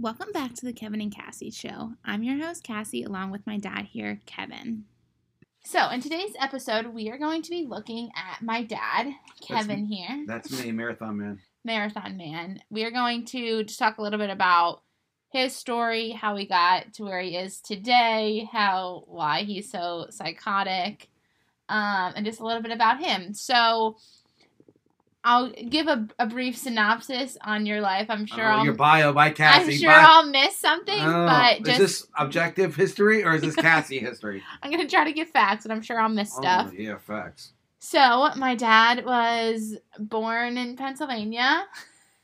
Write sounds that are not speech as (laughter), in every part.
Welcome back to the Kevin and Cassie show. I'm your host, Cassie, along with my dad here, Kevin. So, in today's episode, we are going to be looking at my dad, Kevin here, That's me, Marathon Man. Marathon Man. We are going to just talk a little bit about his story, how he got to where he is today, how why he's so psychotic, um, and just a little bit about him. So, I'll give a, a brief synopsis on your life. I'm sure Oh, I'll your bio by Cassie. I'm sure I'll miss something, Oh, but is this objective history or is this (laughs) Cassie history? I'm gonna try to give facts, and I'm sure I'll miss stuff. Oh, yeah, facts. So my dad was born in Pennsylvania.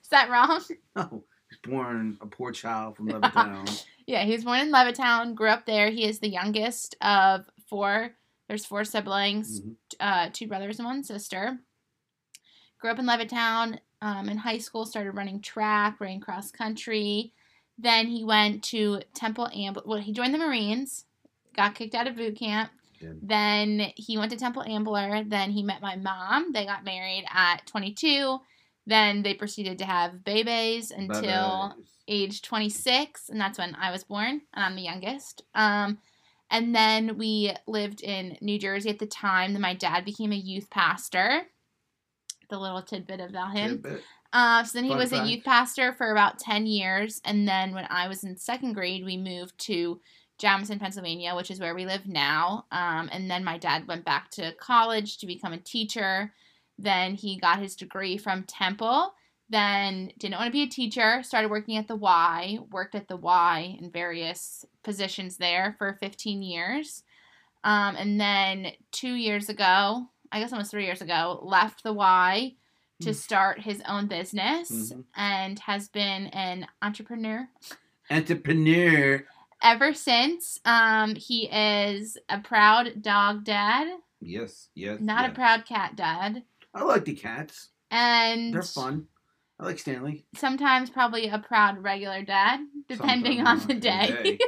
Is that wrong? (laughs) Oh, he's born a poor child from (laughs) Levittown. Yeah, he was born in Levittown. Grew up there. He is the youngest of four. There's four siblings, Mhm. uh, two brothers and one sister. Grew up in Levittown. Um, in high school, started running track, ran cross country. Then he went to Temple Ambler. Well, he joined the Marines. Got kicked out of boot camp. Good. Then he went to Temple Ambler. Then he met my mom. They got married at 22. Then they proceeded to have babies until Bye-bye. age 26 and that's when i was born and i'm the youngest um, and then we lived in new jersey at the time then my dad became a youth pastor the little tidbit about him. Tidbit. uh, so then he Fun was a youth pastor for about 10 years and then when i was in second grade we moved to jamison pennsylvania which is where we live now. Um, and then my dad went back to college to become a teacher. Then he got his degree from temple then didn't want to be a teacher started working at the y worked at the y in various positions there for 15 years. Um, and then two years ago i guess almost three years ago left the y to Hmm. start his own business Mhm. and has been an entrepreneur Entrepreneur. ever since um, he is a proud dog dad Yes, yes. not yes. a proud cat dad I like the cats. and They're fun. I like Stanley. sometimes probably a proud regular dad, depending on the on day.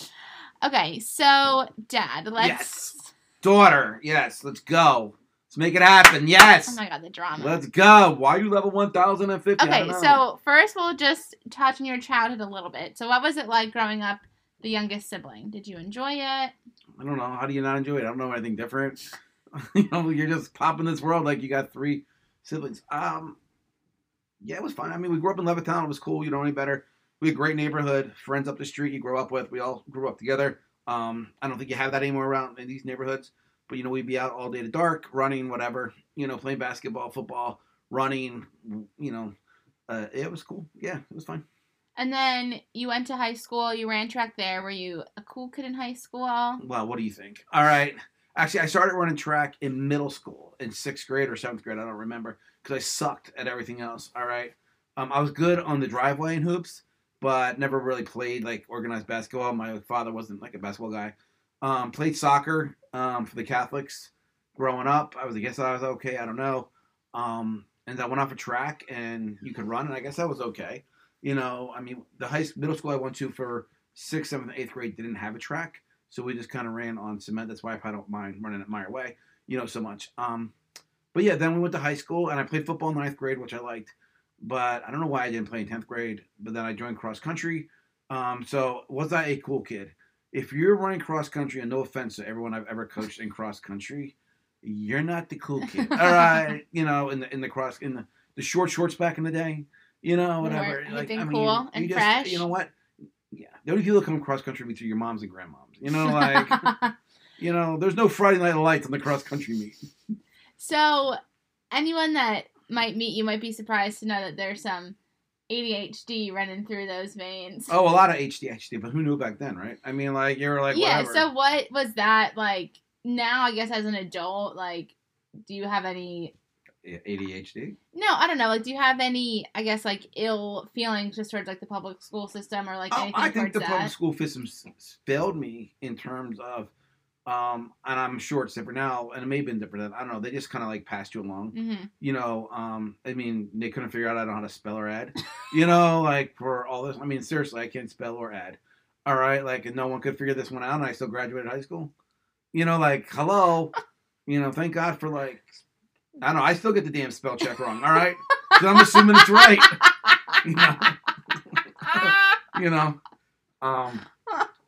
(laughs) okay, so dad, let's. Yes. Daughter, yes, let's go. Let's make it happen. Yes. Oh my god, the drama. Let's go. Why are you level 1050? I okay, so first we'll just touch on your childhood a little bit. So, what was it like growing up the youngest sibling? Did you enjoy it? I don't know. How do you not enjoy it? I don't know anything different. (laughs) you know, you're just popping this world like you got three siblings. Um, yeah, it was fun. I mean, we grew up in Levittown. It was cool. You know any better? We had a great neighborhood, friends up the street you grow up with. We all grew up together. Um, I don't think you have that anymore around in these neighborhoods. But you know, we'd be out all day to dark, running, whatever. You know, playing basketball, football, running. You know, uh, it was cool. Yeah, it was fun. And then you went to high school. You ran track there. Were you a cool kid in high school? Well, what do you think? All right. Actually, I started running track in middle school, in sixth grade or seventh grade. I don't remember because I sucked at everything else. All right. Um, I was good on the driveway and hoops, but never really played like organized basketball. My father wasn't like a basketball guy. Um, played soccer um, for the Catholics growing up. I was, I guess I was okay. I don't know. Um, and I went off a track and you could run, and I guess that was okay. You know, I mean, the high middle school I went to for sixth, seventh, eighth grade didn't have a track. So we just kind of ran on cement. That's why I don't mind running it my way, you know, so much. Um, but yeah, then we went to high school and I played football in ninth grade, which I liked. But I don't know why I didn't play in tenth grade. But then I joined cross country. Um, so was I a cool kid? If you're running cross country, and no offense to everyone I've ever coached in cross country, you're not the cool kid. (laughs) All right, you know, in the in the cross in the, the short shorts back in the day, you know, whatever. weren't Like, I mean, cool you, and you just, fresh? You know what? Yeah, the only people that come cross country meet are your moms and grandmoms. You know, (laughs) like you know, there's no Friday night lights on the cross country meet. so, anyone that might meet you might be surprised to know that there's some ADHD running through those veins. Oh, a lot of HDHD, but who knew back then, right? I mean, like you were like, yeah. whatever. So, what was that like? Now, I guess as an adult, like, do you have any? ADHD. No, I don't know. Like, do you have any? I guess like ill feelings just towards like the public school system or like Oh, anything I think the that? public school system failed me in terms of, um, and I'm sure it's different now, and it may have been different. then. I don't know. They just kind of like passed you along. hmm You know, um, I mean, they couldn't figure out I don't know how to spell or add. you know, like for all this. I mean, seriously, I can't spell or add. All right, like and no one could figure this one out, and I still graduated high school. You know, like hello. You know, thank God for like. I don't know. I still get the damn spell check wrong. All right, I'm assuming it's right. (laughs) You know. (laughs) you know, um,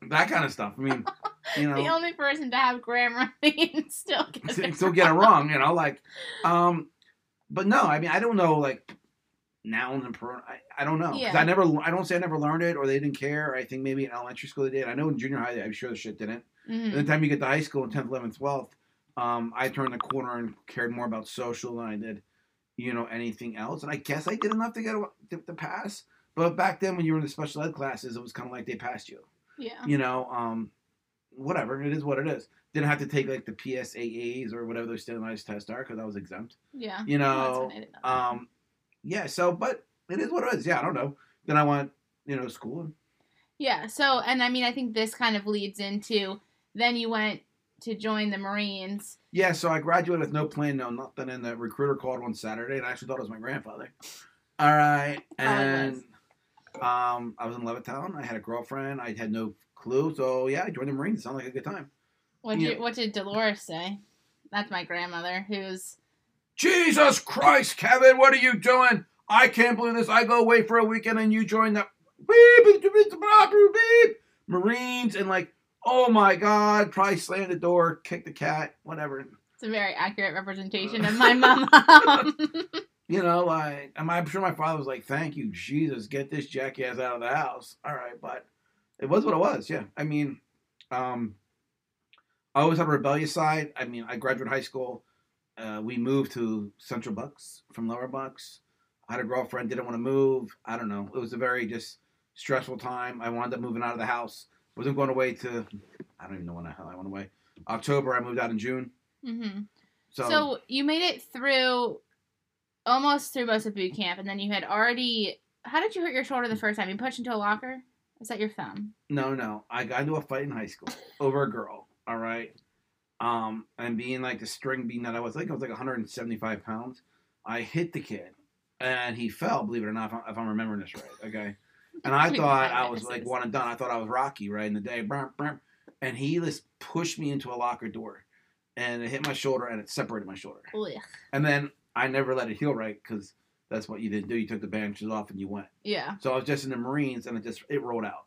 that kind of stuff. I mean, you know, The only person to have grammar and (laughs) still get it still get it wrong, you know, like, (laughs) um, but no, I mean, I don't know, like, noun and pronoun. I, I don't know. Yeah. I never, I don't say I never learned it or they didn't care. I think maybe in elementary school they did. I know in junior high, I'm sure the shit didn't. Mhm. By the time you get to high school in 10th, 11th, 12th, um, I turned the corner and cared more about social than I did, you know, anything else. And I guess I did enough to get a, to, to pass. But back then, when you were in the special ed classes, it was kind of like they passed you. Yeah. You know, um, whatever. It is what it is. Didn't have to take like the PSSAs or whatever those standardized tests are because I was exempt. Yeah. You know, when I didn't know um, yeah. So, but it is what it is. Yeah, I don't know. Then I went, you know, school. Yeah. So, and I mean, I think this kind of leads into then you went to join the Marines. Yeah, so I graduated with no plan, no nothing, and the recruiter called one Saturday, and I actually thought it was my grandfather. All right, (laughs) and um, I was in Levittown. I had a girlfriend. I had no clue, so yeah, I joined the Marines. It sounded like a good time. What Yeah. did what did Dolores say? That's my grandmother, who's Jesus Christ, Kevin, what are you doing? I can't believe this. I go away for a weekend, and you join the beep, beep, beep, beep, beep, Marines, and like, oh my God, probably slammed the door, kick the cat, whatever. it's a very accurate representation of (laughs) my mom. (laughs) You know, like I'm, I'm sure my father was like, "Thank you, Jesus, get this jackass out of the house." All right, but it was what it was. Yeah, I mean, um, I always had a rebellious side. I mean, I graduated high school. Uh, we moved to Central Bucks from Lower Bucks. I had a girlfriend, didn't want to move. I don't know. It was a very just stressful time. I wound up moving out of the house. Wasn't going away to. I don't even know when the hell I went away. October. I moved out in June. hmm So, So, you made it through almost through most of boot camp, and then you had already. How did you hurt your shoulder the first time? You pushed into a locker? Is that your thumb? No, no. I got into a fight in high school over a girl. All right. Um, and being like the string bean that I was, like I was like 175 pounds. I hit the kid, and he fell. Believe it or not, if I'm, if I'm remembering this right. Okay. (laughs) And I thought I was like one and done. I thought I was Rocky right in the day. And he just pushed me into a locker door, and it hit my shoulder, and it separated my shoulder. Ugh. And then I never let it heal right because that's what you didn't do. You took the bandages off and you went. Yeah, So I was just in the Marines, and it just it rolled out.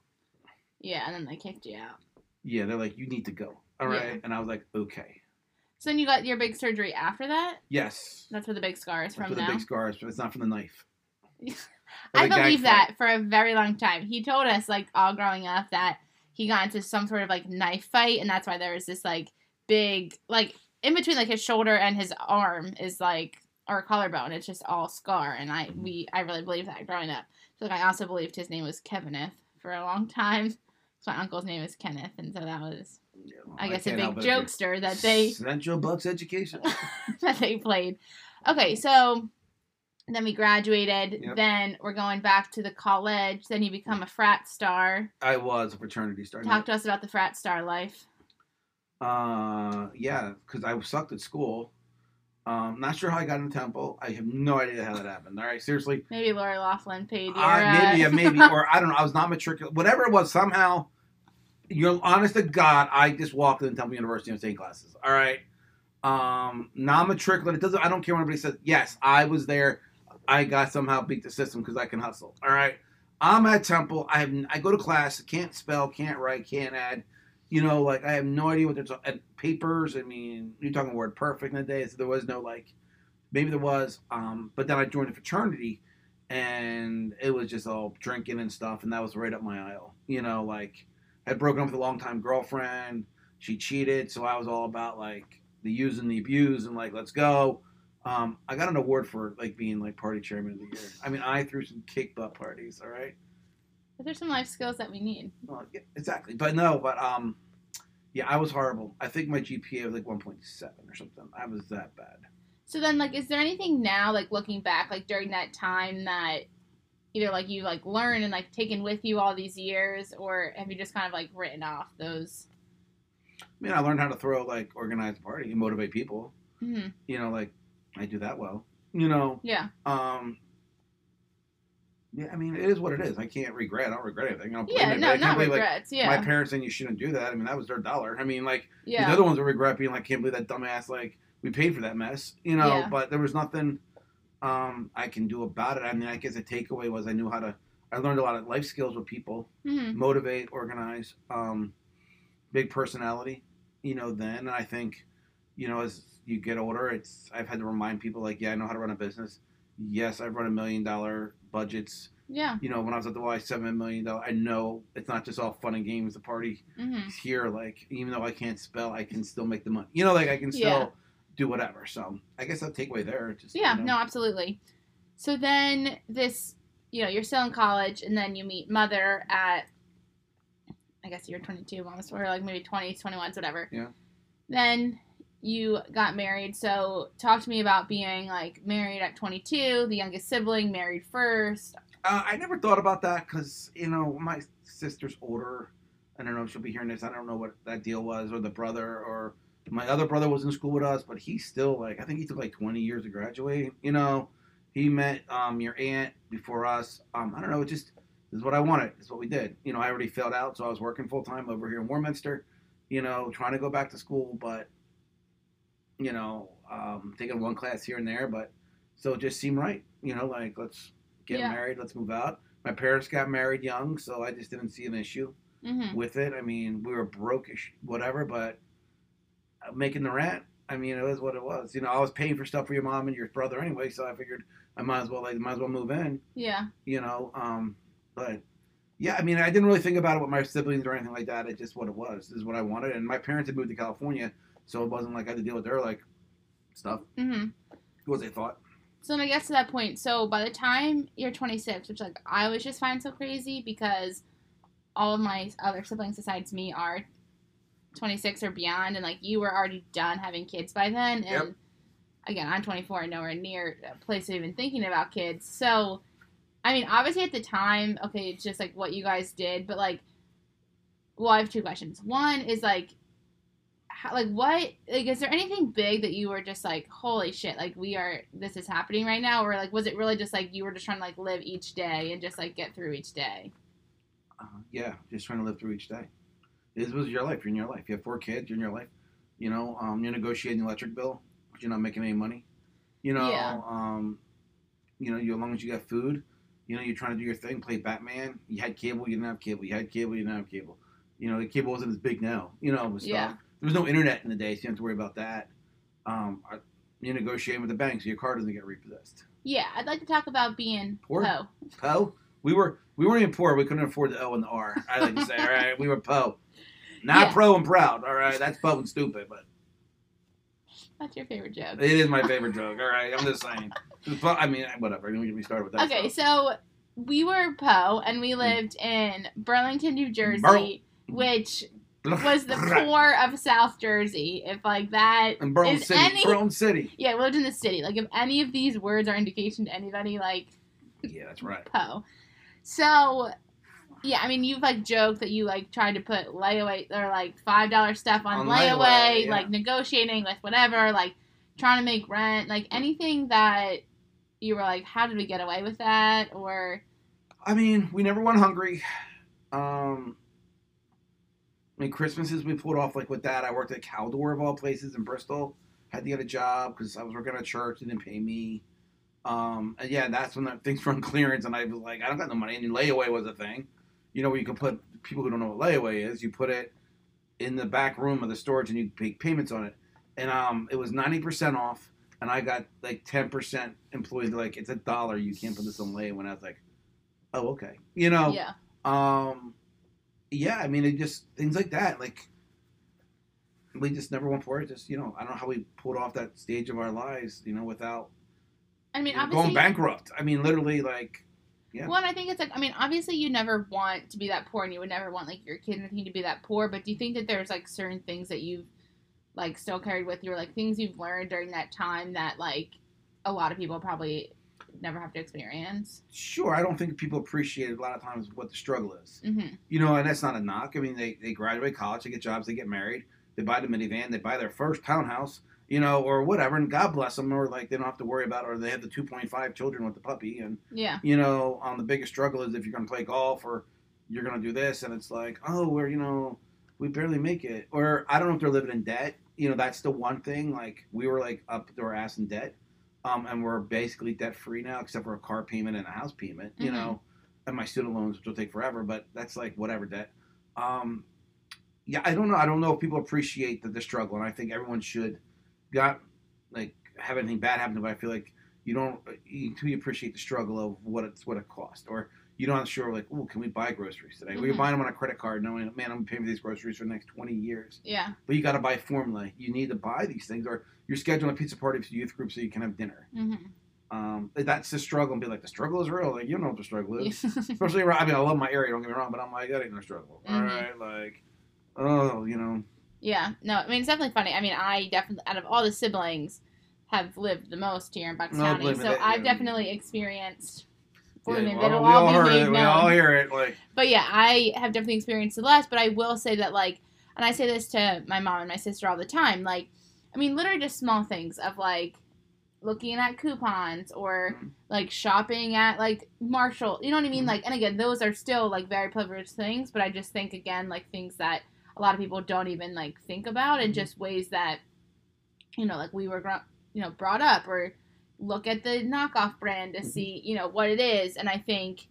yeah, and then they kicked you out. Yeah, they're like, you need to go. All right, Yeah. And I was like, okay. So then you got your big surgery after that. Yes. That's where the big scar is For from the now. big scars, but it's not from the knife. (laughs) I the believe fight. that for a very long time. He told us, like, all growing up, that he got into some sort of like knife fight, and that's why there was this like big, like, in between like his shoulder and his arm is like or collarbone. It's just all scar, and I we I really believe that growing up. So like, I also believed his name was Kevineth for a long time. (laughs) So my uncle's name is Kenneth, and so that was Yeah, well, I guess a big help it if you're- jokester that they (laughs) Central Bucks education. (laughs) that they played. Okay, so then we graduated. Yep. Then we're going back to the college. Then you become a frat star. I was a fraternity star. Talk to us about the frat star life. Uh, yeah, because I sucked at school. Um, not sure how I got in Temple. I have no idea how that happened. All right, seriously. Maybe Lori Loughlin paid you. Maybe, uh, yeah, maybe, (laughs) or I don't know. I was not matriculated. Whatever it was, somehow, you're honest to God, I just walked in Temple University and was taking classes. All right. Um, non matriculated. It doesn't. I don't care what anybody says. Yes, I was there. I got somehow beat the system because I can hustle. All right. I'm at Temple. I have. I go to class. Can't spell. Can't write. Can't add. You know, like I have no idea what they're talking. Papers. I mean, you're talking WordPerfect in the day. So there was no like. Maybe there was. Um, but then I joined a fraternity and it was just all drinking and stuff, and that was right up my aisle. You know, like I had broken up with a longtime girlfriend. She cheated, so I was all about like the use and the abuse, and like let's go. Um, I got an award for like being like party chairman of the year. I mean, I threw some kick butt parties. All right, But there's some life skills that we need. well, yeah, exactly. But no, but um, yeah, I was horrible. I think my GPA was like 1.7 or something. I was that bad. So then, like, is there anything now, like, looking back, like during that time that either like you like learned and like taken with you all these years, or have you just kind of like written off those? I mean, I learned how to throw like organized party and motivate people. hmm You know, like I do that well. You know, Yeah, Um. Yeah, I mean, it is what it is. I can't regret. I don't regret anything. I don't blame yeah, it, no, I can't not believe, like, regrets. My parents saying you shouldn't do that. I mean, that was their dollar. I mean, like the other ones would regret being like, can't believe that dumbass. Like we paid for that mess, you know. Yeah. But there was nothing um I can do about it. I mean, I guess the takeaway was I knew how to. I learned a lot of life skills with people, hmm motivate, organize, um, big personality. You know, then and I think, you know, as you get older, it's I've had to remind people like, yeah, I know how to run a business. Yes, I've run a million dollar budgets. Yeah. You know, when I was at the Y, seven million dollar. I know it's not just all fun and games. The party hmm is here. Like, even though I can't spell, I can still make the money. You know, like I can still Yeah. do whatever. So I guess I'll take away there. Just Yeah, you know. no, absolutely. So then this, you know, you're still in college, and then you meet mother at, I guess you're 22, almost, or like maybe 20, 21, whatever. Yeah. Then you got married. So talk to me about being like married at 22, the youngest sibling, married first. Uh, I never thought about that because you know my sister's older. I don't know if she'll be hearing this. I don't know what that deal was, or the brother, or my other brother was in school with us, but he's still like I think he took like 20 years to graduate. You know, he met um, your aunt before us. Um, I don't know. It just is what I wanted. Is what we did. You know, I already failed out, so I was working full time over here in Warminster. You know, trying to go back to school, but you know, um, taking one class here and there, but so it just seemed right. You know, like let's get Yeah. married, let's move out. My parents got married young, so I just didn't see an issue hmm with it. I mean, we were brokish, whatever, but uh, making the rent, I mean, it was what it was. You know, I was paying for stuff for your mom and your brother anyway, so I figured I might as well, like, might as well move in. Yeah. You know, um, but yeah, I mean, I didn't really think about it with my siblings or anything like that. It's just what it was. This is what I wanted, and my parents had moved to California, so it wasn't like I had to deal with their like stuff. Mm-hmm. What they thought. So then I guess to that point, so by the time you're 26, which like I was just find so crazy because all of my other siblings besides me are 26 or beyond, and like you were already done having kids by then, and Yep. again I'm 24 and nowhere near a place of even thinking about kids. So, I mean, obviously at the time, okay, it's just like what you guys did, but like, well, I have two questions. One is like how, like what like is there anything big that you were just like holy shit like we are this is happening right now or like was it really just like you were just trying to like live each day and just like get through each day Uh, yeah, just trying to live through each day. This was your life. You're in your life. You have four kids. You're in your life. You know, um, you're negotiating the electric bill, but you're not making any money. You know, Yeah. um, you know, you, as long as you got food, you know, you're trying to do your thing. Play Batman. You had cable. You didn't have cable. You had cable. You didn't have cable. You know, the cable wasn't as big now. You know, with stuff. Yeah. There was no internet in the day, so you didn't have to worry about that. Um, I- you're negotiating with the bank, so your car doesn't get repossessed. yeah i'd like to talk about being Poor? Po. Poe. We were we weren't even poor. We couldn't afford the O and the R. I like to say, all right, we were po. not Yeah. pro and proud. All right, that's Poe and stupid, but that's your favorite joke it is my favorite joke. All right, I'm just saying. I mean, whatever. let me We started with that. okay stuff. so we were poe and we lived in burlington new jersey which was the core of south jersey if like that Burlington is City. any- Burlington City. yeah lived in the city like if any of these words are indication to anybody like Yeah, that's right. Poe. So, yeah, I mean, you've like joked that you like tried to put layaway or like five dollar stuff on, On layaway, layaway, yeah. like negotiating with whatever, like trying to make rent, like anything that you were like, how did we get away with that? Or I mean, we never went hungry. Um, I mean, Christmases we pulled off like with that. I worked at Caldor of all places in Bristol. Had to get a job because I was working at a church. They didn't pay me. Um, and yeah, that's when the (laughs) things were on clearance, and I was like, I don't got no money. And layaway was a thing, you know, where you can put people who don't know what layaway is. You put it in the back room of the storage, and you make payments on it. And um, it was ninety percent off, and I got like ten percent employees. Like it's a dollar. You can't put this on layaway. And I was like, oh okay, you know. yeah, Um, yeah, I mean, it just things like that. Like we just never went for it. Just you know, I don't know how we pulled off that stage of our lives, you know, without I mean, obviously, going bankrupt. I mean, literally, like Yeah. One, I think it's like, I mean, obviously, you never want to be that poor, and you would never want like your kids to be that poor. But do you think that there's like certain things that you've like still carried with you, or like things you've learned during that time that like a lot of people probably never have to experience? sure. I don't think people appreciate a lot of times what the struggle is. Mm-hmm. You know, and that's not a knock. I mean, they, they graduate college, they get jobs, they get married, they buy the minivan, they buy their first townhouse, you know, or whatever, and God bless them, or like they don't have to worry about, it, or they have the 2.5 children with the puppy, and Yeah. you know, um, the biggest struggle is if you're going to play golf or you're going to do this, and it's like, oh, we're you know, we barely make it, or I don't know if they're living in debt. You know, that's the one thing. Like we were like up to our ass in debt, um, and we're basically debt free now, except for a car payment and a house payment. You Mhm. know, and my student loans, which will take forever, but that's like whatever debt. Um, yeah, I don't know. I don't know if people appreciate the, the struggle, and I think everyone should. Got like have anything bad happen, to but I feel like you don't you you appreciate the struggle of what it's what it cost, or you don't sure like, oh, can we buy groceries today? You're Mhm. buying them on a credit card, knowing, man, I'm paying for these groceries for the next 20 years. Yeah. But you got to buy formula. You need to buy these things, or you're scheduling a pizza party for the youth group so you can have dinner. hmm Um, that's the struggle, and be like, the struggle is real. Like you don't know what the struggle is. (laughs) Especially around, I mean, I love my area. Don't get me wrong, but I'm like, that ain't no struggle. All Mhm. right, like, oh, you know, Yeah. No, I mean it's definitely funny. I mean, I definitely out of all the siblings have lived the most here in Bucks No, County, so I've yeah. definitely experienced. Yeah, Believe me, well, we all all be heard made it. We all hear it. Like, But yeah, I have definitely experienced the less. But I will say that like, and I say this to my mom and my sister all the time. Like, I mean, literally just small things of like looking at coupons or Mhm. like shopping at like Marshall. You know what I mean? Mhm. Like, and again, those are still like very privileged things. But I just think again like things that a lot of people don't even like think about, and Mhm. just ways that you know like we were gro- you know brought up or look at the knockoff brand to Mhm. see you know what it is. And I think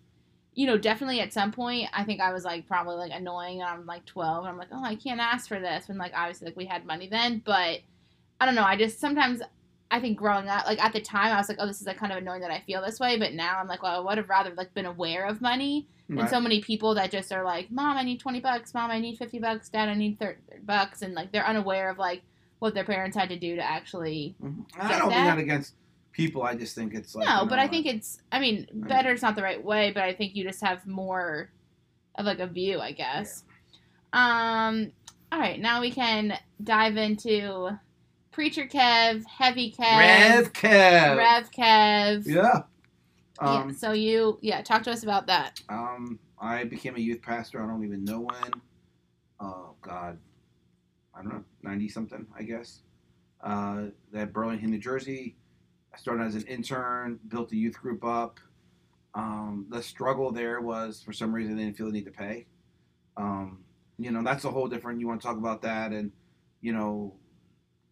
you know, definitely at some point, I think I was like probably like annoying. And I'm like 12, and I'm like, oh, I can't ask for this. When like obviously like we had money then, but I don't know. I just sometimes I think growing up, like at the time, I was like, oh, this is like kind of annoying that I feel this way. But now I'm like, well, I would have rather like been aware of money. And right. so many people that just are like, mom, I need 20 bucks. Mom, I need 50 bucks. Dad, I need 30 bucks. And like they're unaware of like what their parents had to do to actually. Mhm. I don't mean that. that against people. I just think it's like no, you but know, I think it's. I mean, better is not the right way, but I think you just have more of like a view, I guess. Um. All right, now we can dive into preacher Kev, heavy Kev, Rev Kev. Rev Kev. Yeah. Yeah, Um, So you, yeah, talk to us about that. um, I became a youth pastor. I don't even know when. Oh God, I don't know, ninety something, I guess. Uh, at Burlington, New Jersey. I started as an intern, built a youth group up. Um, the struggle there was for some reason they didn't feel the need to pay. Um, you know, that's a whole different. You want to talk about that, and you know,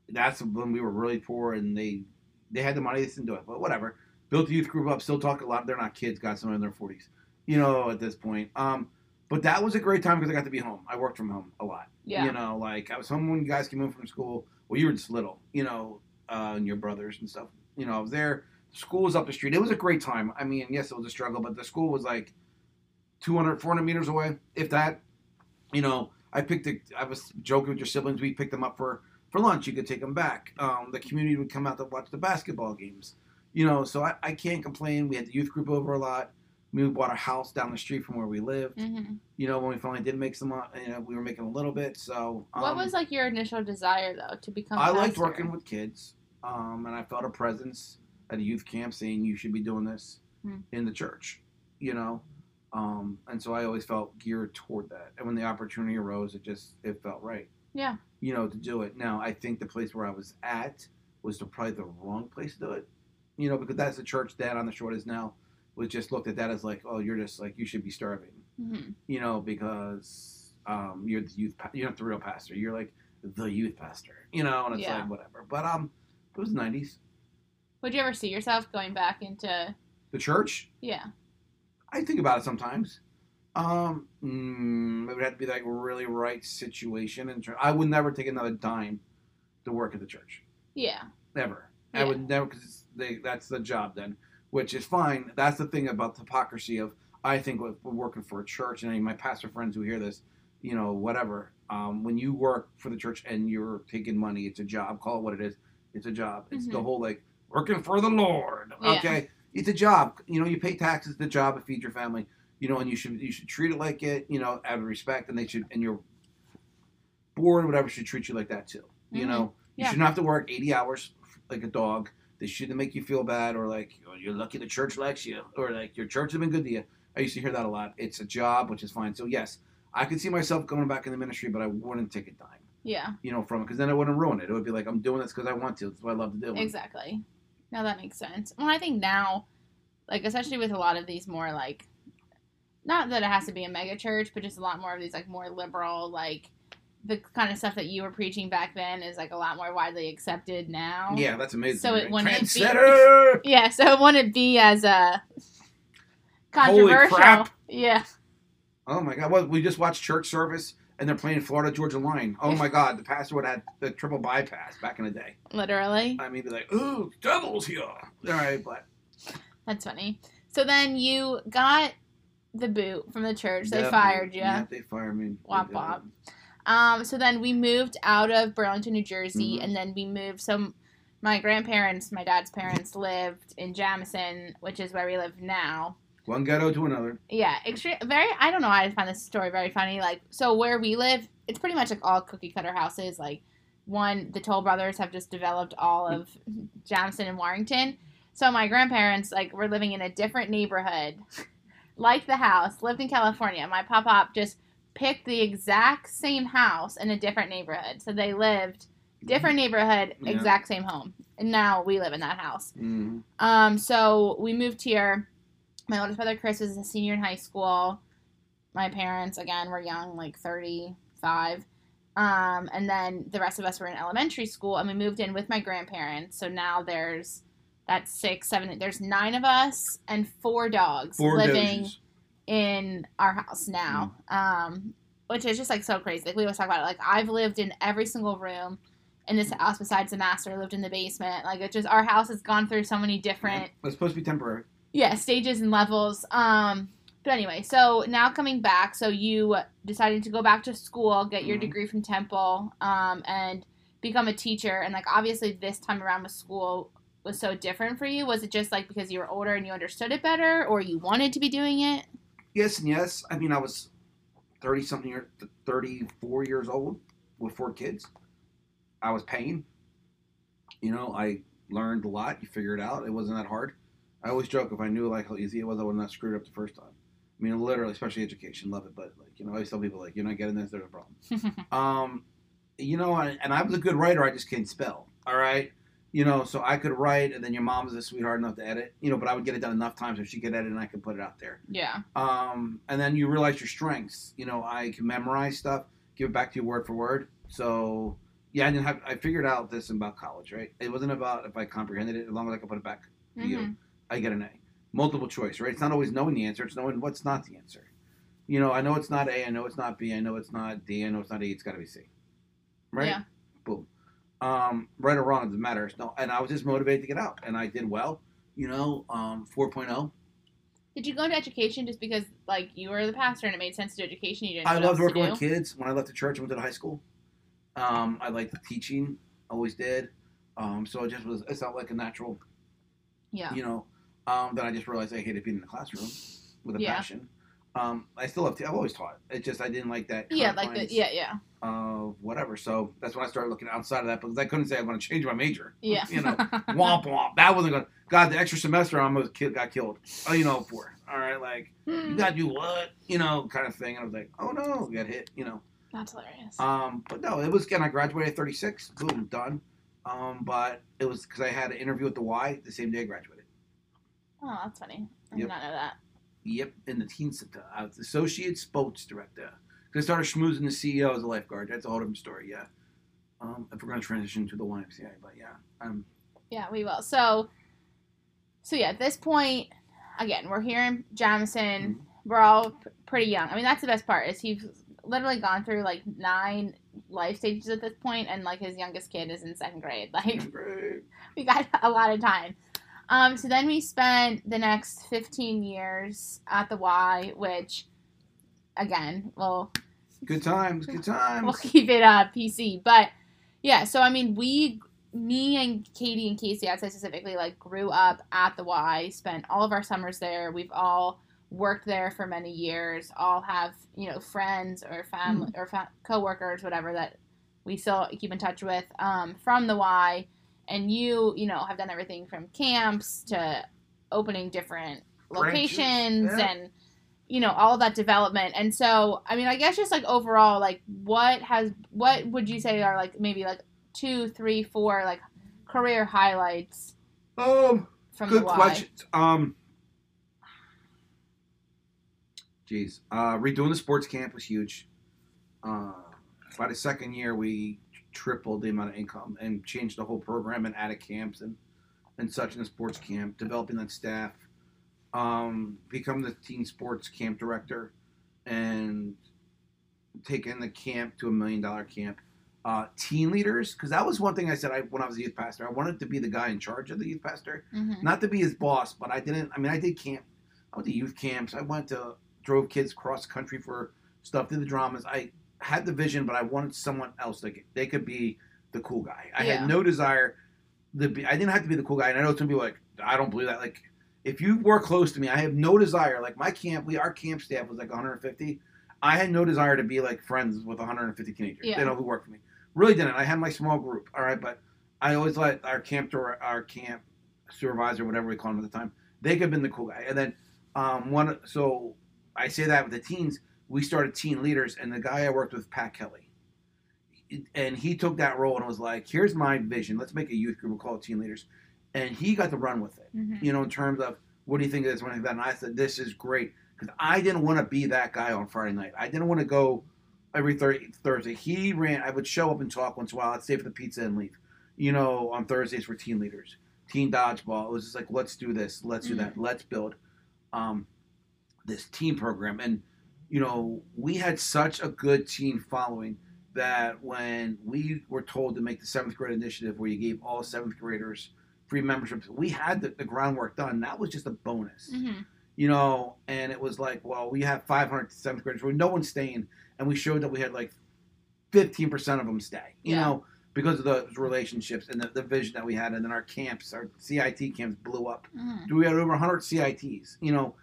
that's when we were really poor, and they they had the money, they didn't do it, but whatever. Built the youth group up, still talk a lot. They're not kids, got some in their forties, you know, at this point. Um, but that was a great time because I got to be home. I worked from home a lot. Yeah. You know, like I was home when you guys came home from school. Well, you were just little, you know, uh, and your brothers and stuff. You know, I was there. School was up the street. It was a great time. I mean, yes, it was a struggle, but the school was like 200, 400 meters away, if that. You know, I picked. I was joking with your siblings. We picked them up for for lunch. You could take them back. Um, the community would come out to watch the basketball games. You know, so I, I can't complain. We had the youth group over a lot. We bought a house down the street from where we lived. hmm You know, when we finally did make some, mo- you know, we were making a little bit. So um, what was like your initial desire though to become? I a liked working with kids, um, and I felt a presence at a youth camp saying you should be doing this Hmm. in the church, you know, um, and so I always felt geared toward that. And when the opportunity arose, it just it felt right, Yeah. you know, to do it. Now I think the place where I was at was the, probably the wrong place to do it, you know, because that's the church that on the short is now was just looked at that as like, oh, you're just like you should be starving, hmm you know, because um, you're the youth, pa- you're not the real pastor. You're like the youth pastor, you know, and it's Yeah. like whatever. But um, it was '90s. Would you ever see yourself going back into? The church, Yeah. I think about it sometimes. Um, mm, it would have to be like a really right situation, and I would never take another dime to work at the church. Yeah. Never. I would never because they that's the job then, which is fine. That's the thing about the hypocrisy of I think with working for a church and any of my pastor friends who hear this, you know, whatever. Um, when you work for the church and you're taking money, it's a job. Call it what it is. It's a job. It's the Mhm. whole like working for the Lord. Yeah. Okay, it's a job. You know, you pay taxes. The job to feed your family. You know, and you should you should treat it like it. You know, out of respect, and they should and your board whatever should treat you like that too. You Mhm. know, you Yeah. shouldn't have to work 80 hours like a dog. They shouldn't make you feel bad or like oh, you're lucky the church likes you or like your church has been good to you. I used to hear that a lot. It's a job, which is fine. So yes, I could see myself going back in the ministry, but I wouldn't take a dime, Yeah. you know, from it because then I wouldn't ruin it. It would be like I'm doing this because I want to. That's what I love to do. Exactly. Now that makes sense. Well, I think now, like especially with a lot of these more like, not that it has to be a mega church, but just a lot more of these like more liberal like. The kind of stuff that you were preaching back then is like a lot more widely accepted now. Yeah, that's amazing. So it right? wouldn't be- (laughs) Yeah, so it wouldn't be as uh controversial. crap. Yeah. Oh my God! Well, we just watched church service, and they're playing Florida Georgia Line. Oh my God! The pastor would have had the triple bypass back in the day. Literally. I mean, be like, "Ooh, devils here!" All right, but That's funny. So then you got the boot from the church. They Yeah, fired you. Yeah, they fired me. Did. wop. Um, so then we moved out of Burlington, New Jersey, Mhm. and then we moved. So my grandparents, my dad's parents, lived in Jamison, which is where we live now. One ghetto to another. Yeah, extreme. Very. I don't know. I just find this story very funny. Like, so where we live, it's pretty much like all cookie cutter houses. Like, one, the Toll brothers have just developed all of (laughs) Jamison and Warrington. So my grandparents like were living in a different neighborhood, like the house. Lived in California. My pop pop just picked the exact same house in a different neighborhood. So they lived different neighborhood, Yeah. exact same home. And now we live in that house. Mhm. Um, so we moved here. My oldest brother Chris was a senior in high school. My parents again were young, like thirty five. Um, and then the rest of us were in elementary school, and we moved in with my grandparents. So now there's that's six, seven. There's nine of us and four dogs Four living in our house now. Um, which is just like so crazy. Like we always talk about it. Like I've lived in every single room in this house besides the master. Lived in the basement. Like it just our house has gone through so many different It's supposed to be temporary. Yeah stages and levels um but anyway so now coming back so you decided to go back to school get your Mhm. degree from temple um and become a teacher and like obviously this time around with school was so different for you was it just like because you were older and you understood it better or you wanted to be doing it Yes and yes. I mean, I was thirty something years, thirty four years old with four kids. I was paying. You know, I learned a lot. You figure it out. It wasn't that hard. I always joke if I knew like how easy it was, I would not screwed up the first time. I mean, literally, especially education, love it. But like, you know, I always tell people like, you're not getting this, there's a problem. (laughs) Um, you know, and, and I was a good writer. I just can't spell. All right. You know, so I could write, and then your mom was a sweetheart enough to edit. You know, but I would get it done enough times so she could edit, and I could put it out there. yeah Um, and then you realize your strengths. You know, I can memorize stuff, give it back to you word for word. So yeah, I didn't have. I figured out this about college, right? It wasn't about if I comprehended it. As long as I could put it back to you, Mhm. I get an A. Multiple choice, right? It's not always knowing the answer. It's knowing what's not the answer. You know, I know it's not A. I know it's not B. I know it's not D. I know it's not E. It's got to be C. Right? Yeah. Boom. Um, right or wrong, it doesn't matter. No, and I was just motivated to get out, and I did well. You know, um, 4.0. did you go into education just because like you were the pastor and it made sense to do education you didn't I loved working with kids. When I left the church, I went to the high school. Um, I liked teaching, always did. Um, so it just was. It's not like a natural, yeah you know. Um, then I just realized I hated being in the classroom with a Yeah. passion. Um, I still have. I've always taught. It's just I didn't like that. yeah like the yeah yeah Of whatever. So that's when I started looking outside of that because I couldn't say I want to change my major. (laughs) yeah You know, (laughs) womp womp. That wasn't going. to God, the extra semester I almost ki- got killed. Oh, you know, for all right, like you got to do what, you know, kind of thing. And I was like, oh no, got hit. You know. that's hilarious Um, but no, it was again. I graduated at 36. Boom, done. Um, but it was because I had an interview at the Y the same day I graduated. Oh that's funny i Yep. did not know that Yep, in the teen center. I was associate sports director. Because I started schmoozing the CEO as a lifeguard. That's a whole different story. Yeah. Um, if we're gonna transition to the YMCA, but yeah, um, Yeah, we will. So, so yeah, at this point, again, we're here in Jamison. Mhm. We're all p- pretty young. I mean, that's the best part is he's literally gone through like nine life stages at this point, and like his youngest kid is in second grade. (laughs) Like we got a lot of time. Um, so then we spent the next fifteen years at the Y, which, again, well, Good times, good times. we'll (laughs) keep it uh, PC. But yeah, so I mean, we, me and Katie and Casey, I'd say specifically, like grew up at the Y, spent all of our summers there. We've all worked there for many years. All have you know friends or family or fa- coworkers, whatever that we still keep in touch with um, from the Y. And you, you know, have done everything from camps to opening different Branches, locations yeah. and you know all that development and so i mean i guess just like overall like what has what would you say are like maybe like two three four like career highlights Um, from good the Y? question. Um, geez, uh, redoing the sports camp was huge. Uh, by the second year, we tripled the amount of income and change the whole program and added camps and and such in the sports camp, developing that staff. um, become the teen sports camp director, and taking the camp to a million dollar camp. Uh, teen leaders, because that was one thing I said I, when I was a youth pastor. I wanted to be the guy in charge of the youth pastor, hmm not to be his boss, but I didn't. I mean, I did camp. I went to youth camps. I went to drove kids cross country for stuff. Did the dramas. I had the vision, but I wanted someone else that could, they could be the cool guy. I Yeah. had no desire to be. I didn't have to be the cool guy. And I know some people are like I don't believe that. Like if you were close to me, I have no desire. Like my camp, we our camp staff was like 150. I had no desire to be like friends with 150 teenagers. Yeah. You know who worked for me. Really didn't. I had my small group. All right, but I always let our camp dir- our camp supervisor, whatever we call him at the time, they could have been the cool guy. And then um, one. So I say that with the teens, we started teen leaders, and the guy I worked with, Pat Kelly, and he took that role and was like, "Here's my vision. Let's make a youth group. We'll call it teen leaders." And he got to run with it. hmm You know, in terms of what do you think of this, what do you think of that? And I said, "This is great." Because I didn't want to be that guy on Friday night. I didn't want to go every thir- Thursday. He ran. I would show up and talk once in a while. I'd stay for the pizza and leave. You know, on Thursdays for teen leaders, teen dodgeball. It was just like, let's do this, let's do that, let's build um, this team program. And you know, we had such a good team following that when we were told to make the seventh grade initiative, where you gave all seventh graders free memberships, we had the, the groundwork done. That was just a bonus hmm you know, and it was like, well, we have 500 seventh graders where no one's staying, and we showed that we had like 15% of them stay, you Yeah. know, because of the relationships and the, the vision that we had, and then our camps, our CIT camps blew up. hmm We had over 100 CITs, you know,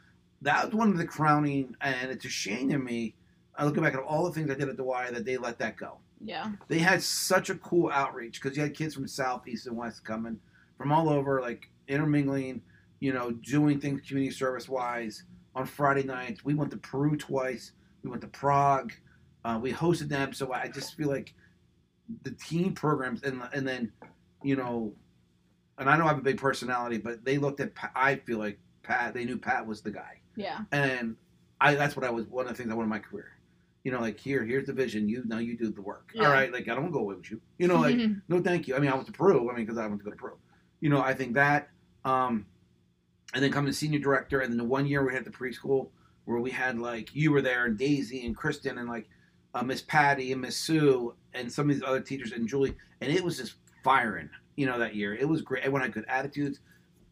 that was one of the crowning, and it's a shame to me. I look back at all the things I did at the Y that they let that go Yeah. they had such a cool outreach because you had kids from south, east, and west coming from all over, like intermingling, you know, doing things community service wise. On Friday nights, we went to Peru twice. We went to Prague. Uh, we hosted them, so I just feel like the team programs, and and then, you know, and I know I have a big personality, but they looked at. Pat, I feel like Pat. They knew Pat was the guy Yeah. and I that's what I was one of the things I wanted in my career. You know, like here, here's the vision. You now you do the work. Yeah. All right, like I don't go away with you. You know, like (laughs) no, thank you. I mean, I went to Peru. I mean, because I went to go to Peru. You know, I think that, um, and then coming to senior director, and then the one year we had the preschool where we had like you were there and Daisy and Kristen and like uh, Miss Patty and Miss Sue and some of these other teachers and Julie, and it was just firing. You know, that year it was great. Everyone had good attitudes.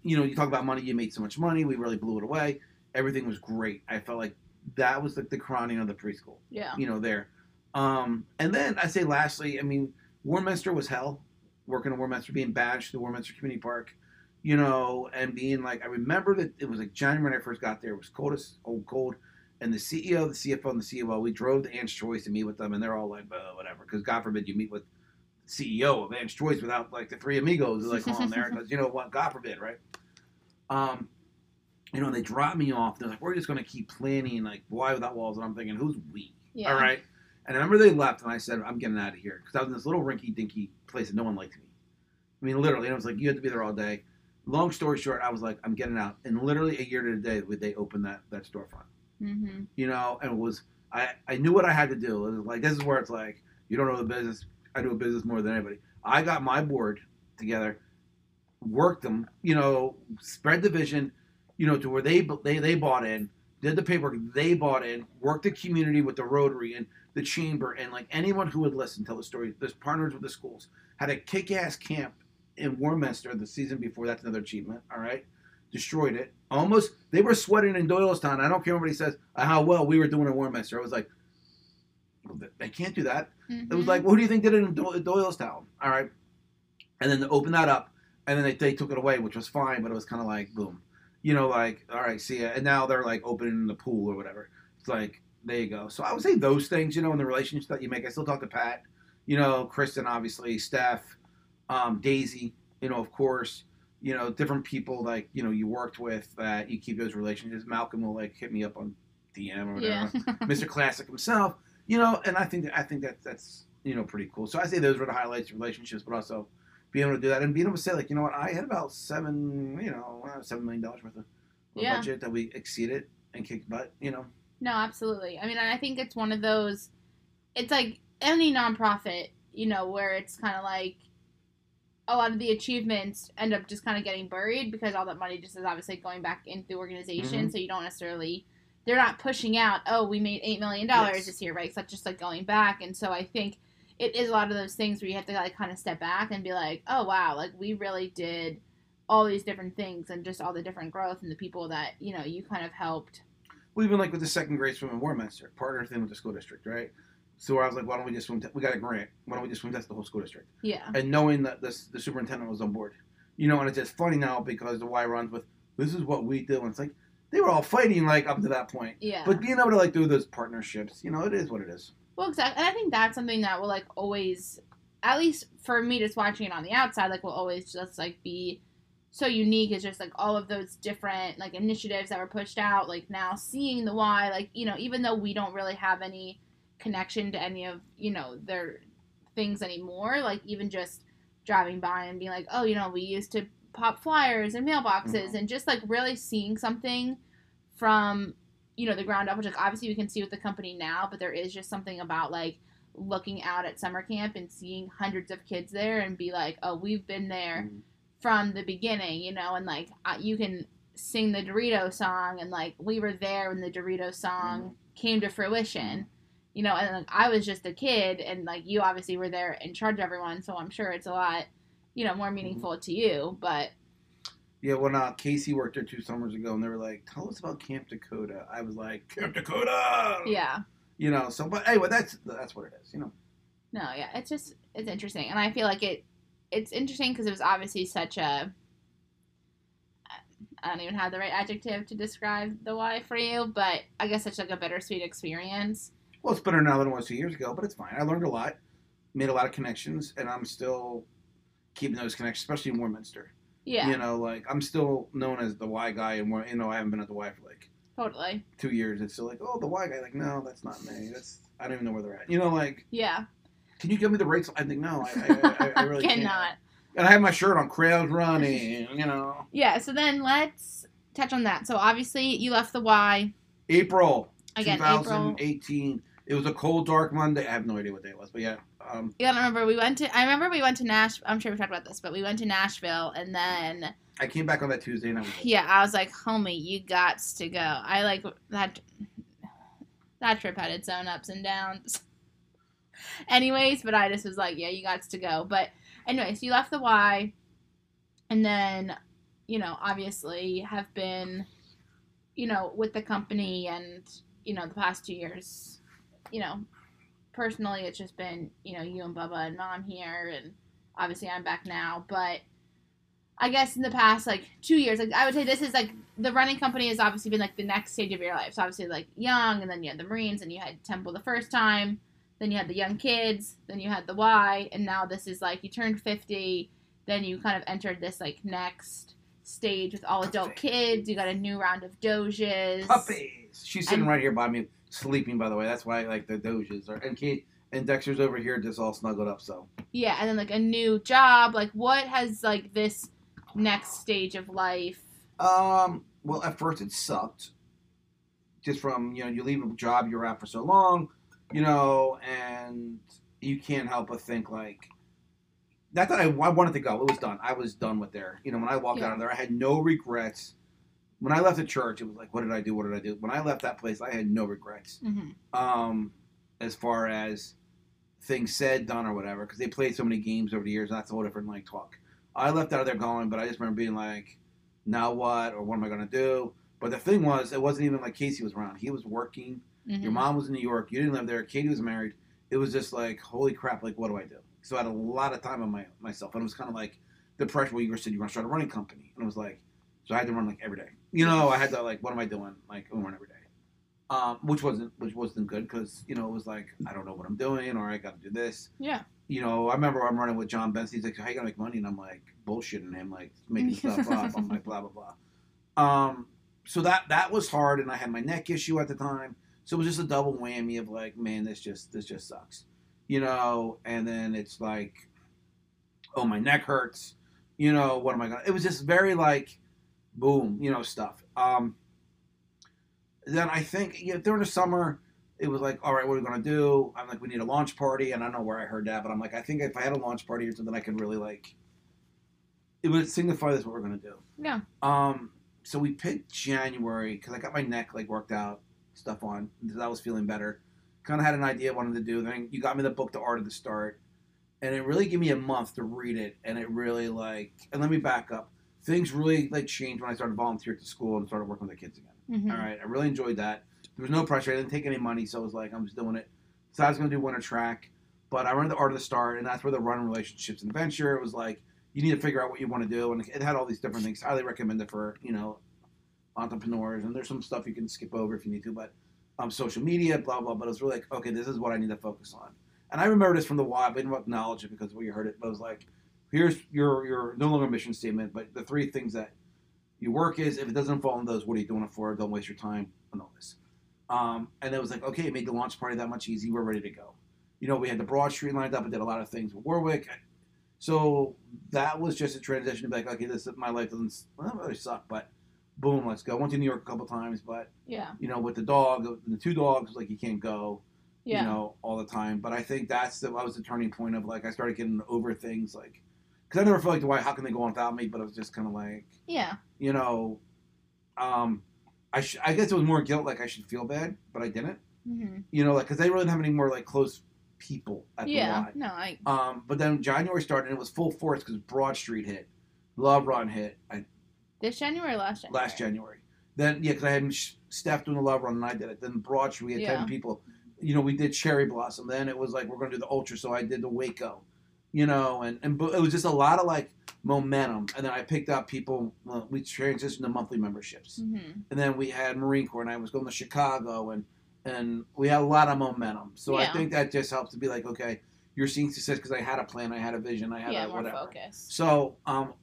You know, you talk about money. You made so much money. We really blew it away. Everything was great. I felt like that was like the crowning of the preschool Yeah. you know, there. Um, and then I say lastly, I mean, Warminster was hell. Working in Warminster, being badged to Warminster Community Park, you know, and being like, I remember that it was like January when I first got there. It was cold as old cold. And the CEO, the CFO, and the COO, we drove to Ann's Choice to meet with them, and they're all like, oh, whatever, because God forbid you meet with the CEO of Ann's Choice without like the three amigos like on there, because you know what, God forbid, right? Um, you know, they dropped me off. They're like, we're just going to keep planning like Y without walls, and I'm thinking, who's we? Yeah. All right. And I remember they left, and I said, I'm getting out of here because I was in this little rinky dinky place and no one liked me. I mean, literally, and I was like, you have to be there all day. Long story short, I was like, I'm getting out. And literally a year to the day, would they open that that storefront? hmm You know, and it was I I knew what I had to do. It was like this is where it's like you don't know the business. I do a business more than anybody. I got my board together, worked them. You know, spread the vision. You know, to where they they they bought in, did the paperwork. They bought in, worked the community with the Rotary and the chamber and like anyone who would listen tell the story. There's partners with the schools. Had a kick-ass camp in Warminster the season before. That's another achievement. All right, destroyed it. Almost they were sweating in Doylestown. I don't care what anybody says uh, how well we were doing in Warminster. I was like, they can't do that. It was like, well, who do you think did it in Do- Doylestown? All right, and then they opened that up, and then they, they took it away, which was fine, but it was kind of like boom, you know, like all right, see ya. And now they're like opening the pool or whatever. It's like there you go. So I would say those things, you know, in the relationships that you make. I still talk to Pat, you know, Kristen, obviously, Steph, um, Daisy, you know, of course, you know, different people like you know you worked with that you keep those relationships. Malcolm will like hit me up on DM or whatever. Yeah. (laughs) Mr. Classic himself, you know, and I think that I think that that's you know pretty cool. So I say those were the highlights, of relationships, but also being able to do that and being able to say like, you know what, I had about seven, you know, seven million dollars worth of Yeah. budget that we exceeded and kicked butt, you know. No, absolutely. I mean, I think it's one of those. It's like any nonprofit, you know, where it's kind of like a lot of the achievements end up just kind of getting buried because all that money just is obviously going back into the organization. Mhm. So you don't necessarily, they're not pushing out, oh, we made $8 million Yes. this year, right? So that's just like going back. And so I think it is a lot of those things where you have to like kind of step back and be like, oh, wow, like we really did all these different things and just all the different growth and the people that, you know, you kind of helped. Well, even like with the second grade swim in Warminster, partner thing with the school district, right? So I was like, why don't we just swim? Te- we got a grant. Why don't we just swim test the whole school district? Yeah. And knowing that this the superintendent was on board, you know, and it's just funny now because the Y runs with this is what we do, and it's like they were all fighting like up to that point. Yeah. But being able to like do those partnerships, you know, it is what it is. Well, exactly. And I think that's something that will like always, at least for me, just watching it on the outside, like will always just like be so unique. Is just like all of those different like initiatives that were pushed out. Like now seeing the Y, like you know, even though we don't really have any connection to any of you know their things anymore, like even just driving by and being like, oh, you know, we used to pop flyers and mailboxes, Mhm. and just like really seeing something from you know the ground up which like obviously we can see with the company now but there is just something about like looking out at summer camp and seeing hundreds of kids there and be like oh we've been there Mhm. from the beginning you know and like you can sing the dorito song and like we were there when the dorito song came to fruition you know and like i was just a kid and like you obviously were there in charge of everyone so i'm sure it's a lot you know more meaningful to you but Yeah, when uh, Casey worked there two summers ago, and they were like, "Tell us about Camp Dakota." I was like, "Camp Dakota." yeah You know. So, but anyway, that's that's what it is. You know. No, yeah, it's just it's interesting, and I feel like it it's interesting because it was obviously such a I don't even have the right adjective to describe the Y for you, but I guess it's like a bittersweet experience. Well, it's better now than it was two years ago, but it's fine. I learned a lot, made a lot of connections, and I'm still keeping those connections, especially in Warminster. Yeah, You know, like I'm still known as the Y guy, and you know, I haven't been at the Y for like totally. two years. It's still like, oh, the Y guy. Like, no, that's not me. That's I don't even know where they're at. You know, like, Yeah, can you give me the rates? I think no, I, I, I, I (laughs) really can't. cannot. And I have my shirt on, crowds running. You know, Yeah, so then let's touch on that. So obviously you left the Y April again. April. 2018. It was a cold, dark Monday. I have no idea what day it was, but yeah. Um, You gotta remember we went to. I remember we went to Nash. I'm sure we talked about this, but we went to Nashville, and then I came back on that Tuesday, and I was like, Yeah, I was like, homie, you got to go. I like that. That trip had its own ups and downs. (laughs) Anyways, but I just was like, yeah, you got to go. But anyways, you left the Y, and then, you know, obviously have been, you know, with the company and you know the past two years, you know, personally it's just been you know you and Bubba and Mom here, and obviously I'm back now, but. I guess in the past like two years, like I would say this is like the running company has obviously been like the next stage of your life. So obviously like young, and then you had the Marines, and you had Temple the first time, then you had the young kids, then you had the Y, and now this is like you turned fifty, then you kind of entered this like next stage with all adult Puppy. kids. You got a new round of doges. puppies. She's sitting And- right here by me, sleeping. By the way, that's why like the doges are. And Kate and Dexter's over here, just all snuggled up. So Yeah, and then like a new job. Like what has like this next stage of life? Um, well, at first it sucked. Just from, you know, you leave a job you're at for so long, you know, and you can't help but think, like, not that I, I wanted to go. It was done. I was done with there. You know, when I walked out of there, I had no regrets. When I left the church, it was like, what did I do? What did I do? When I left that place, I had no regrets. Mm-hmm. Um, as far as things said, done, or whatever, because they played so many games over the years, that's a whole different, like, talk. I left out of there going, but I just remember being like, now what? Or what am I going to do? But the thing was, it wasn't even like Casey was around. He was working. Mm-hmm. Your mom was in New York. You didn't live there. Katie was married. It was just like, holy crap, like, what do I do? So I had a lot of time on my myself. And it was kind of like the pressure where you were saying you're going to start a running company. And it was like, so I had to run like every day. You know, I had to like, what am I doing? Like, I'm run every day. Um, which wasn't which wasn't good because you know it was like I don't know what I'm doing or I got to do this Yeah. you know, I remember I'm running with John Benson. He's like, "How you gonna make money?" And I'm like, bullshitting him, like making (laughs) stuff up. I'm like, blah blah blah. Um, so that that was hard, and I had my neck issue at the time, so it was just a double whammy of like, man, this just this just sucks, you know. And then it's like, oh, my neck hurts, you know. What am I gonna? It was just very like, boom, you know, stuff. Um, then I think yeah, during the summer it was like, all right, what are we gonna do? I'm like, we need a launch party, and I don't know where I heard that, but I'm like, I think if I had a launch party or something, I could really like it would signify this what we're gonna do. Yeah. Um. So we picked January because I got my neck like worked out stuff on. Because I was feeling better. Kind of had an idea I wanted to do. Then you got me the book, The Art of the Start, and it really gave me a month to read it. And it really like. And let me back up. Things really like changed when I started volunteering at the school and started working with the kids again. Mhm. All right, I really enjoyed that. There was no pressure. I didn't take any money, so it was like I'm just doing it. So I was going to do winter track, but I run the art of the start, and that's where the run relationships and adventure. It was like you need to figure out what you want to do, and it had all these different things. Highly recommend it for you know entrepreneurs, and there's some stuff you can skip over if you need to, but um, social media, blah blah. But it was really like okay, this is what I need to focus on. And I remember this from the Y. I didn't acknowledge it because we heard it, but it was like, here's your your no longer mission statement, but the three things that you work is if it doesn't fall in those, what are you doing it for? Don't waste your time on all this. Um, and it was like, okay, it made the launch party that much easy. We're ready to go. You know, we had the Broad Street lined up. I did a lot of things with Warwick. So that was just a transition to be like, okay, this my life doesn't well, really suck, but boom, let's go. I Went to New York a couple times, but Yeah. you know, with the dog, the two dogs, like you can't go, Yeah. you know, all the time. But I think that's the, that was the turning point of like I started getting over things, like because I never felt like why how can they go on without me? But it was just kind of like yeah. you know, um, I sh- I guess it was more guilt, like I should feel bad, but I didn't. hmm You know, like because they really didn't have any more like close people at Yeah. the. No, I. Um, but then January started and it was full force because Broad Street hit, Love Run hit I, This January last January? last January. Then yeah, because I had Steph doing the Love Run and I did it. Then Broad Street, we had Yeah. ten people. You know, we did Cherry Blossom. Then it was like we're gonna do the Ultra, so I did the Waco. You know, and and but it was just a lot of like momentum. And then I picked up people. Well, we transitioned to monthly memberships hmm and then we had Marine Corps, and I was going to Chicago, and and we had a lot of momentum. So I think that just helps to be like, okay, you're seeing success because I had a plan, I had a vision, I had Yeah, a more whatever. focus. So um,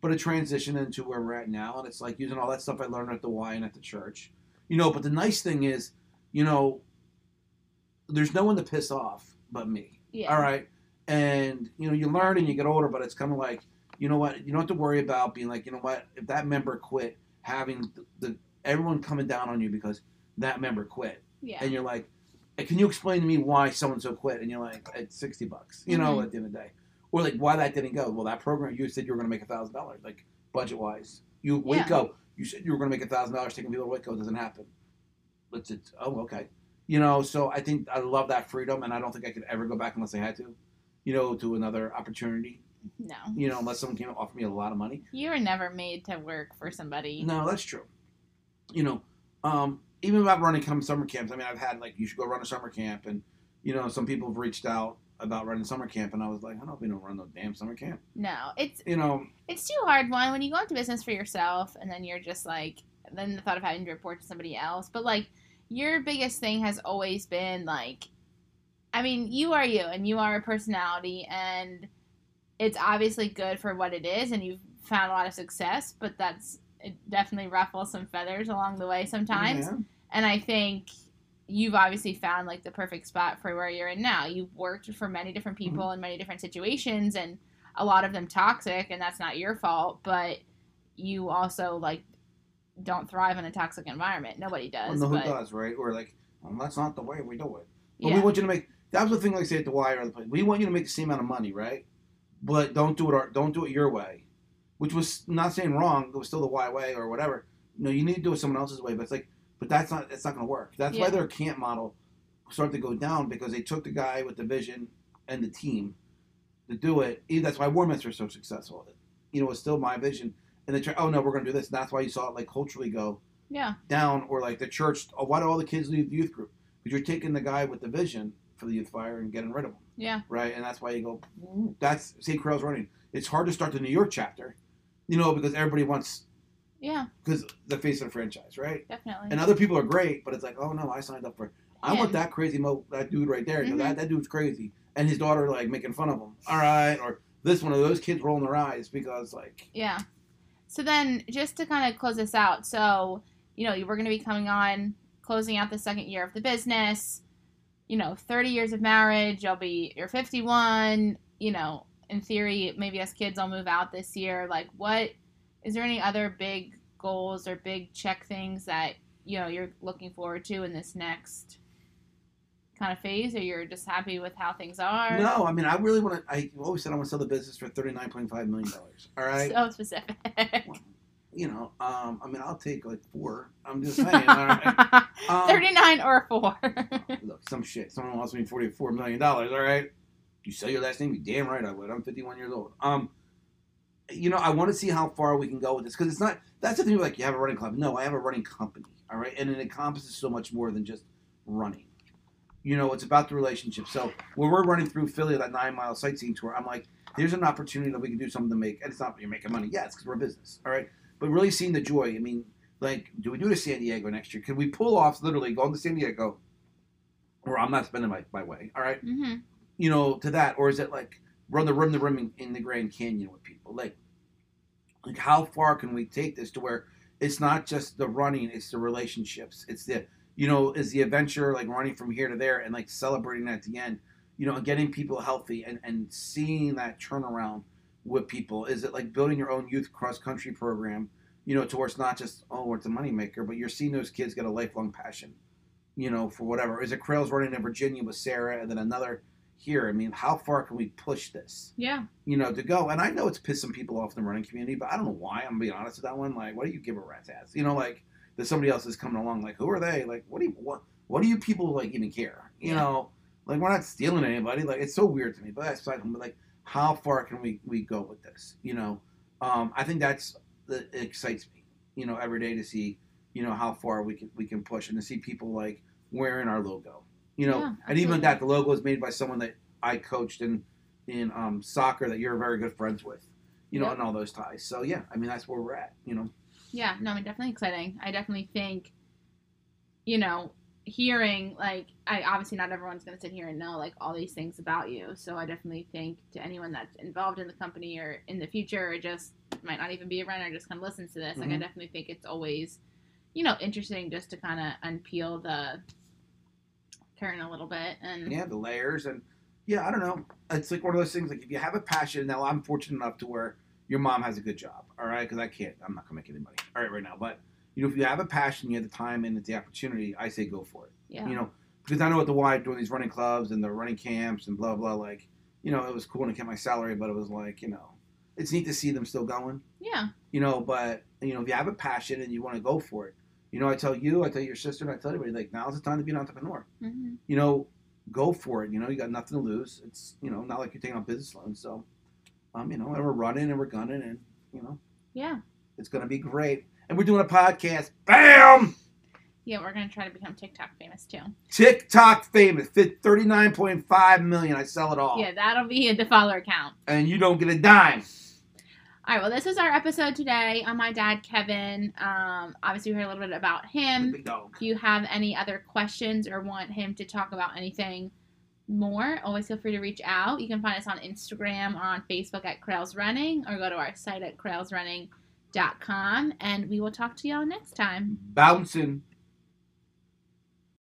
but a transition into where we're at now, and it's like using all that stuff I learned at the Y and at the church, you know. But the nice thing is, you know, there's no one to piss off but me. Yeah. All right. And you know, you learn and you get older, but it's kind of like, you know what, you don't have to worry about being like, you know what, if that member quit, having the, the everyone coming down on you because that member quit, Yeah. and you're like, can you explain to me why so and so quit? And you're like, it's sixty bucks, you know, Mhm. at the end of the day, or like why that didn't go. Well, that program you said you were going to make a thousand dollars, like budget wise. You Yeah. Waco, you said you were going to make a thousand dollars taking people to Waco. It doesn't happen. It's, it's oh okay, you know. So I think I love that freedom, and I don't think I could ever go back unless I had to, you know, to another opportunity. no. You know, unless someone came and offered me a lot of money. You were never made to work for somebody. No, that's true. You know, um, even about running come summer camps. I mean, I've had like you should go run a summer camp, and you know, some people have reached out about running summer camp, and I was like, I don't know if we don't run no damn summer camp. No, it's You know, it's too hard. One, when you go into business for yourself, and then you're just like, then the thought of having to report to somebody else. But like, your biggest thing has always been like, I mean, you are you, and you are a personality, and it's obviously good for what it is, and you've found a lot of success. But that's it definitely ruffles some feathers along the way sometimes. yeah. And I think you've obviously found like the perfect spot for where you're in now. You've worked for many different Mm-hmm. people in many different situations and a lot of them toxic and that's not your fault, but you also like don't thrive in a toxic environment. Nobody Well, does. no, who does, right? Or like, well, that's not the way we do it. But we want you to make. That was the thing, like I say at the wire, other place. We want you to make the same amount of money, right? But don't do it. Our, don't do it your way, which was not saying wrong. It was still the Y way or whatever. No, you need to do it someone else's way. But it's like, but that's not. It's not going to work. That's why their camp model started to go down because they took the guy with the vision and the team to do it. That's why Warminster is so successful. You know, it's still my vision, and they try. Oh no, we're going to do this. And that's why you saw it like culturally go yeah. down or like the church oh, why do all the kids leave the youth group because you're taking the guy with the vision for the youth fire and getting rid of them. Yeah. right and that's why you go that's st Croix running it's hard to start the new york chapter you know because everybody wants Yeah. because the face of the franchise right Definitely. and other people are great but it's like oh no i signed up for i want that crazy mo that dude right there Mhm. that, that dude's crazy and his daughter like making fun of him all right or this one of those kids rolling their eyes because like Yeah. So then, just to kind of close this out, so you know, we're going to be coming on, closing out the second year of the business. You know, 30 years of marriage. You'll be you're 51. You know, in theory, maybe as kids, I'll move out this year. Like, what is there any other big goals or big check things that you know you're looking forward to in this next kind of phase, or you're just happy with how things are? No, I mean, I really want to. I always said I want to sell the business for thirty nine point five million dollars. All right. So specific. Well, you know, um, I mean, I'll take like four. I'm just saying. all right. (laughs) Um, 39 or 4. (laughs) Look, some shit. Someone wants me forty four million dollars. All right. You sell your last name? You damn right I would. I'm 51 years old. Um, you know, I want to see how far we can go with this because it's not. That's the thing. Like, you have a running club. No, I have a running company. All right, and it encompasses so much more than just running. You know, it's about the relationship. So when we're running through Philly that nine mile sightseeing tour, I'm like, there's an opportunity that we can do something to make. And it's not you're making money. Yeah, it's because we're a business. All right, but really seeing the joy. I mean, like, do we do to San Diego next year? Can we pull off literally going to San Diego, or I'm not spending my, my way? All right hmm you know, to that, or is it like run the rim the rim in, in the Grand Canyon with people? Like, like how far can we take this to where it's not just the running, it's the relationships, it's the you know, is the adventure like running from here to there and like celebrating at the end, you know, and getting people healthy and and seeing that turnaround with people. Is it like building your own youth cross country program? You know, to where it's not just oh, it's a moneymaker, but you're seeing those kids get a lifelong passion, you know, for whatever. Is it Krails running in Virginia with Sarah and then another here? I mean, how far can we push this? Yeah. you know, to go. And I know it's pissing people off in the running community, but I don't know why. I'm being honest with that one. Like, what do you give a rat's ass? You know, like that somebody else is coming along. Like, who are they? Like, what do you what what do you people like even care? You Yeah. know, like we're not stealing anybody. Like, it's so weird to me. But that's but like, how far can we we go with this? You know, um, I think that's that excites me. You know, every day to see you know how far we can we can push and to see people like wearing our logo. You know, Yeah, and even that the logo is made by someone that I coached in in um, soccer that you're very good friends with, you know, Yep. and all those ties. So yeah, I mean that's where we're at, you know. Yeah, no, I mean, definitely exciting. I definitely think, you know, hearing, like, I obviously not everyone's going to sit here and know, like, all these things about you. So I definitely think to anyone that's involved in the company or in the future or just might not even be a runner, just kind of listens to this, like, I Mhm. definitely think it's always, you know, interesting just to kind of unpeel the curtain a little bit. And Yeah, the layers and yeah, I don't know. It's like one of those things. Like if you have a passion, now I'm fortunate enough to where your mom has a good job. All right, because I can't. I'm not gonna make any money. All right, right now, but you know, if you have a passion, you have the time and it's the opportunity, I say go for it. yeah. You know, because I know at the Y doing these running clubs and the running camps and blah blah. Like, you know, it was cool to get my salary, but it was like, you know, it's neat to see them still going. yeah. you know but you know if you have a passion and you want to go for it you know i tell you i tell your sister and i tell everybody like now's the time to be an entrepreneur Mm-hmm. you know go for it you know you got nothing to lose it's you know not like you're taking out business loans so um you know and we're running and we're gunning and you know Yeah. it's gonna be great and we're doing a podcast bam Yeah, we're going to try to become TikTok famous too. tiktok famous fit 39.5 million i sell it all Yeah, that'll be the follower count. and you don't get a dime All right, well, this is our episode today on my dad, Kevin. Um, obviously, we heard a little bit about him. big dog If you have any other questions or want him to talk about anything more, always feel free to reach out. You can find us on Instagram or on Facebook at Krails Running or go to our site at krailsrunning.com. And we will talk to y'all next time. bouncing